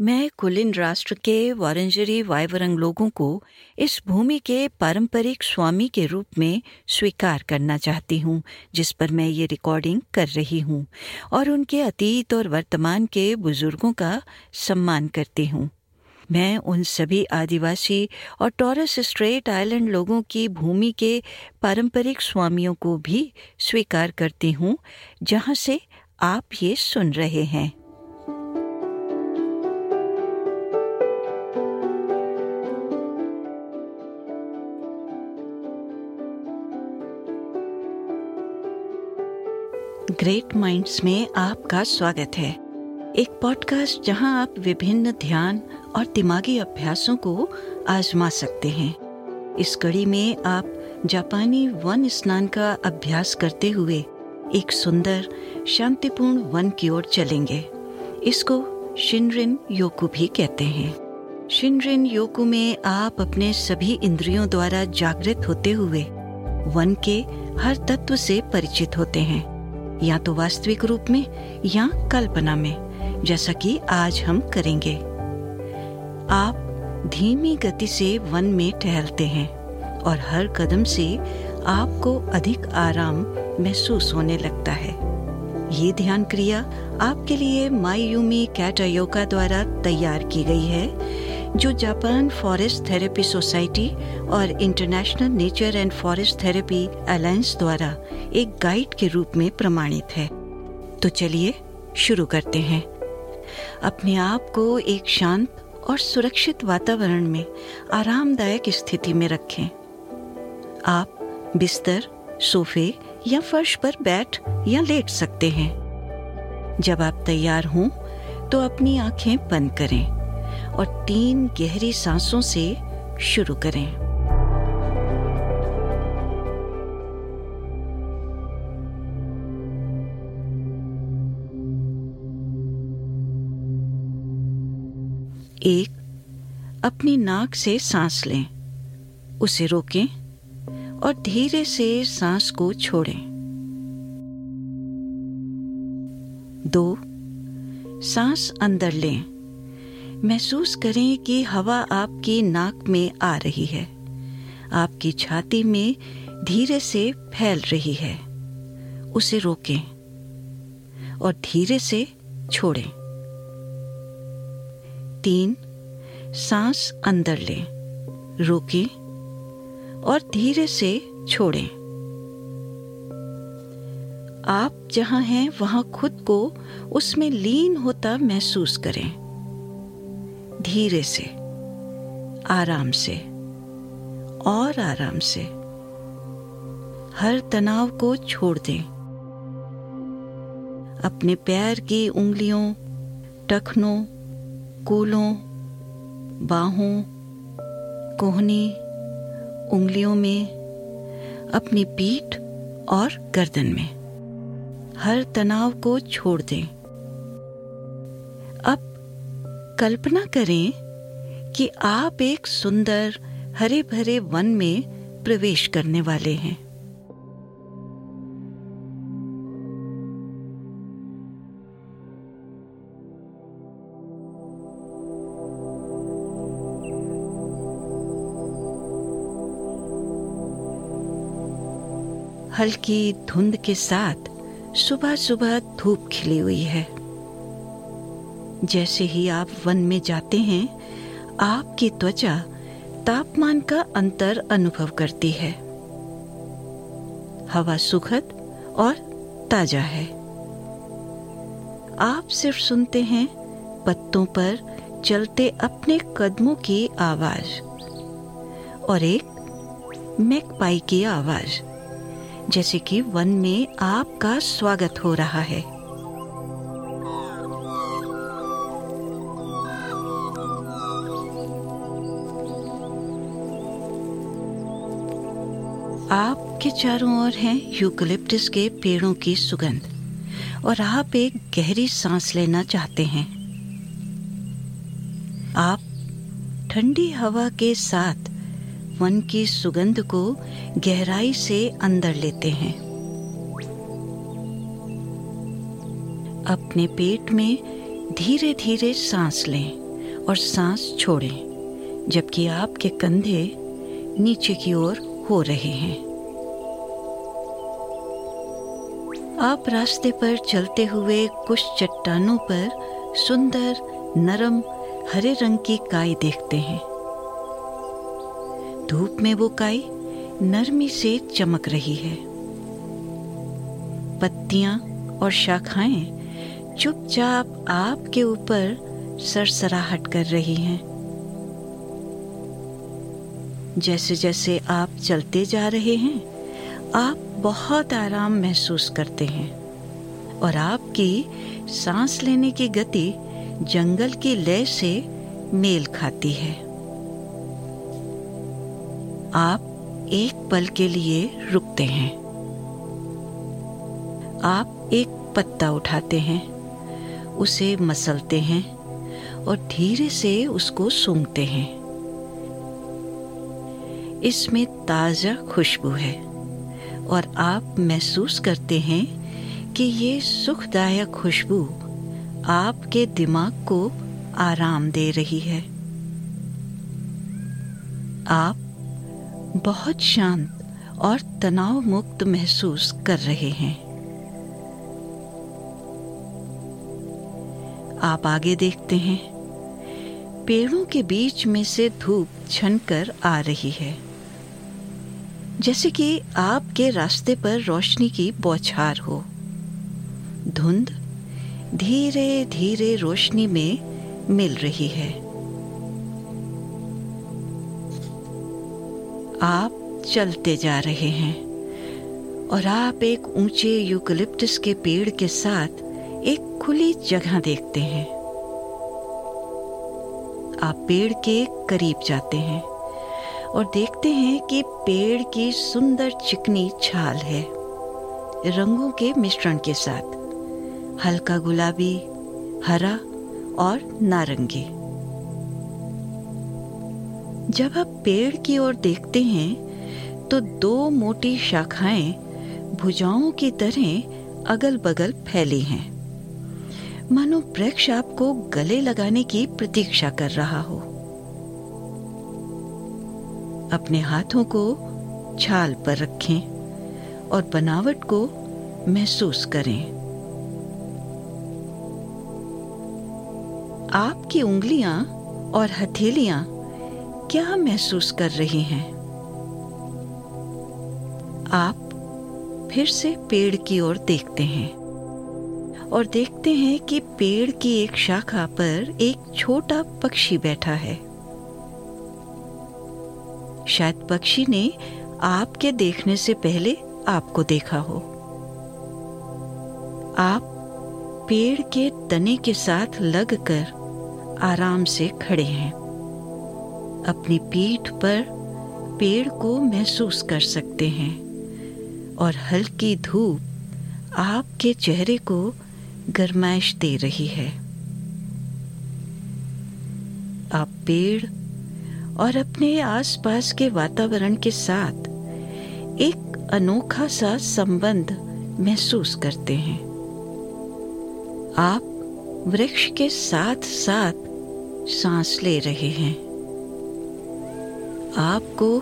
मैं कुलिन राष्ट्र के वारंजरी वायवरंग लोगों को इस भूमि के पारंपरिक स्वामी के रूप में स्वीकार करना चाहती हूँ, जिस पर मैं ये रिकॉर्डिंग कर रही हूँ और उनके अतीत और वर्तमान के बुज़ुर्गों का सम्मान करती हूँ। मैं उन सभी आदिवासी और टॉरस स्ट्रेट आइलैंड लोगों की भूमि के पारंपरिक स्वामियों को भी स्वीकार करती हूँ, जहाँ से आप ये सुन रहे हैं। ग्रेट माइंड्स में आपका स्वागत है। एक पॉडकास्ट जहाँ आप विभिन्न ध्यान और दिमागी अभ्यासों को आजमा सकते हैं। इस कड़ी में आप जापानी वन स्नान का अभ्यास करते हुए एक सुंदर, शांतिपूर्ण वन की ओर चलेंगे। इसको शिनरिन योकु भी कहते हैं। शिनरिन योकु में आप अपने सभी इंद्रियों द्वारा जागृत होते हुए वन के हर तत्व से परिचित होते हैं। या तो वास्तविक रूप में या कल्पना में, जैसा कि आज हम करेंगे। आप धीमी गति से वन में टहलते हैं और हर कदम से आपको अधिक आराम महसूस होने लगता है। ये ध्यान क्रिया आपके लिए मायूमी कैटायोका द्वारा तैयार की गई है। जो जापान फॉरेस्ट थेरेपी सोसाइटी और international nature and forest therapy alliance द्वारा एक गाइड के रूप में प्रमाणित है। तो चलिए शुरू करते हैं। अपने आप को एक शांत और सुरक्षित वातावरण में आरामदायक स्थिति में रखें। आप बिस्तर, सोफे या फर्श पर बैठ या लेट सकते हैं। जब आप तैयार हों तो अपनी आँखें बंद करें। और तीन गहरी सांसों से शुरू करें। एक, अपनी नाक से सांस लें। उसे रोकें और धीरे से सांस को छोड़ें। दो, सांस अंदर लें। महसूस करें कि हवा आपकी नाक में आ रही है। आपकी छाती में धीरे से फैल रही है। उसे रोकें और धीरे से छोड़ें। तीन, सांस अंदर लें, रोकें और धीरे से छोड़ें। आप जहाँ हैं, वहाँ खुद को उसमें लीन होता महसूस करें। धीरे से, आराम से, और आराम से, हर तनाव को छोड़ दें। अपने पैर की उंगलियों, टखनों, कूलों, बाहों, कोहनी, उंगलियों में, अपनी पीठ और गर्दन में, हर तनाव को छोड़ दें। कल्पना करें कि आप एक सुंदर हरे भरे वन में प्रवेश करने वाले हैं। हल्की धुंध के साथ सुबह सुबह धूप खिली हुई है। जैसे ही आप वन में जाते हैं, आपकी त्वचा तापमान का अंतर अनुभव करती है। हवा सुखद और ताज़ा है। आप सिर्फ़ सुनते हैं, पत्तों पर चलते अपने कदमों की आवाज़ और एक मैकपाई की आवाज़, जैसे कि वन में आपका स्वागत हो रहा है। आपके चारों ओर हैं यूकलिप्टस के पेड़ों की सुगंध, और आप एक गहरी सांस लेना चाहते हैं। आप ठंडी हवा के साथ वन की सुगंध को गहराई से अंदर लेते हैं। अपने पेट में धीरे धीरे सांस लें और सांस छोड़ें, जबकि आपके कंधे नीचे की ओर हो रहे हैं। आप रास्ते पर चलते हुए कुछ चट्टानों पर सुंदर, नरम, हरे रंग की काई देखते हैं। धूप में वो काई नरमी से चमक रही है। पत्तियाँ और शाखाएँ चुपचाप आपके ऊपर सरसराहट कर रही हैं। जैसे जैसे आप चलते जा रहे हैं, आप बहुत आराम महसूस करते हैं। और आपकी सांस लेने की गति जंगल की लय से मेल खाती है। आप एक पल के लिए रुकते हैं। आप एक पत्ता उठाते हैं, उसे मसलते हैं और धीरे से उसको सूंघते हैं। इसमें ताज़ा खुशबू है और आप महसूस करते हैं कि ये सुखदायक खुशबू आपके दिमाग को आराम दे रही है। आप बहुत शांत और तनाव मुक्त महसूस कर रहे हैं। आप आगे देखते हैं। पेड़ों के बीच में से धूप छनकर आ रही है। जैसे कि आपके रास्ते पर रोशनी की बौछार हो। धुंध धीरे धीरे रोशनी में मिल रही है। आप चलते जा रहे हैं और आप एक ऊँचे यूकलिप्टस के पेड़ के साथ एक खुली जगह देखते हैं। आप पेड़ के करीब जाते हैं। और देखते हैं कि पेड़ की सुंदर चिकनी छाल है, रंगों के मिश्रण के साथ। हल्का गुलाबी, हरा और नारंगी। जब आप पेड़ की ओर देखते हैं तो दो मोटी शाखाएँ भुजाओं की तरह अगल बगल फैली हैं। मानो वृक्ष आपको गले लगाने की प्रतीक्षा कर रहा हो। अपने हाथों को छाल पर रखें और बनावट को महसूस करें। आपकी उंगलियाँ और हथेलियाँ क्या महसूस कर रही हैं? आप फिर से पेड़ की ओर देखते हैं और देखते हैं कि पेड़ की एक शाखा पर एक छोटा पक्षी बैठा है। शायद पक्षी ने आपके देखने से पहले आपको देखा हो। आप पेड़ के तने के साथ लगकर आराम से खड़े हैं। अपनी पीठ पर पेड़ को महसूस कर सकते हैं और हल्की धूप आपके चेहरे को गरमाइश दे रही है। आप पेड़ और अपने आसपास के वातावरण के साथ एक अनोखा सा संबंध महसूस करते हैं। आप वृक्ष के साथ साथ सांस ले रहे हैं। आपको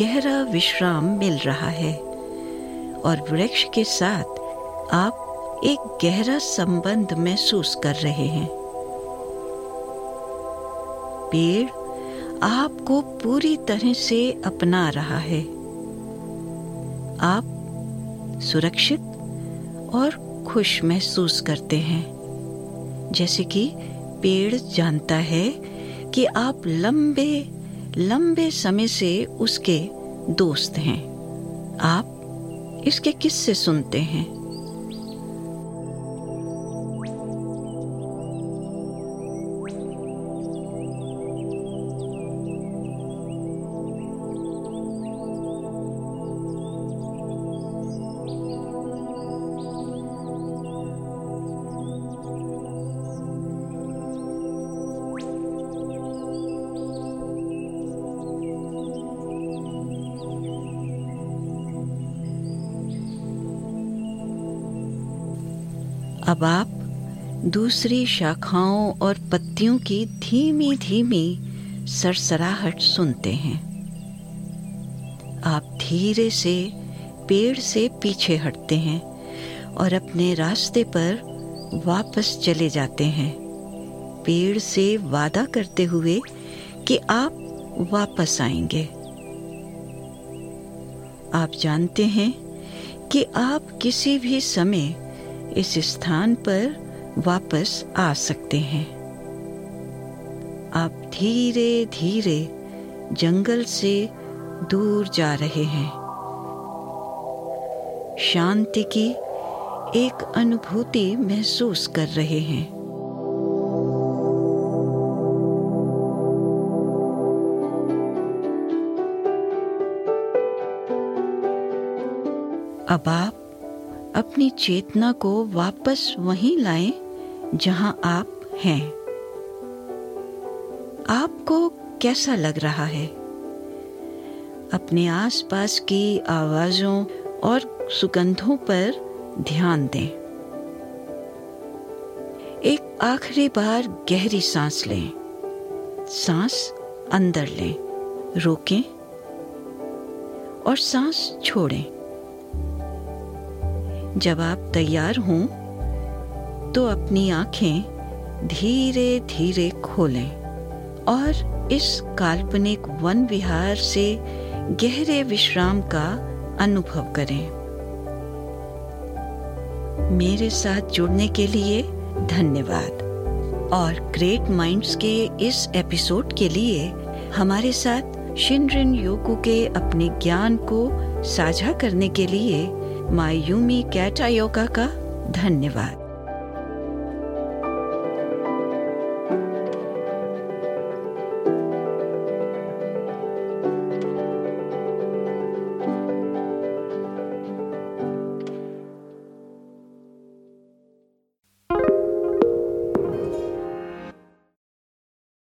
गहरा विश्राम मिल रहा है और वृक्ष के साथ आप एक गहरा संबंध महसूस कर रहे हैं। पेड़ आपको पूरी तरह से अपना रहा है। आप सुरक्षित और खुश महसूस करते हैं। जैसे कि पेड़ जानता है कि आप लंबे लंबे समय से उसके दोस्त हैं। आप इसके किस्से सुनते हैं। अब आप दूसरी शाखाओं और पत्तियों की धीमी धीमी सरसराहट सुनते हैं। आप धीरे से पेड़ से पीछे हटते हैं और अपने रास्ते पर वापस चले जाते हैं। पेड़ से वादा करते हुए कि आप वापस आएँगे। आप जानते हैं कि आप किसी भी समय इस स्थान पर वापस आ सकते हैं। आप धीरे धीरे जंगल से दूर जा रहे हैं। शांति की एक अनुभूति महसूस कर रहे हैं। अब आप अपनी चेतना को वापस वहीं लाएँ, जहाँ आप हैं। आपको कैसा लग रहा है? अपने आसपास की आवाजों और सुगंधों पर ध्यान दें। एक आखिरी बार गहरी सांस लें। सांस अंदर लें, रोकें और सांस छोड़ें। जब आप तैयार हों तो अपनी आँखें धीरे धीरे खोलें और इस काल्पनिक वन विहार से गहरे विश्राम का अनुभव करें। मेरे साथ जुड़ने के लिए धन्यवाद और ग्रेट माइंड्स के इस एपिसोड के लिए हमारे साथ शिनरिन योगु के अपने ज्ञान को साझा करने के लिए मायूमी कैटा योगा का धन्यवाद।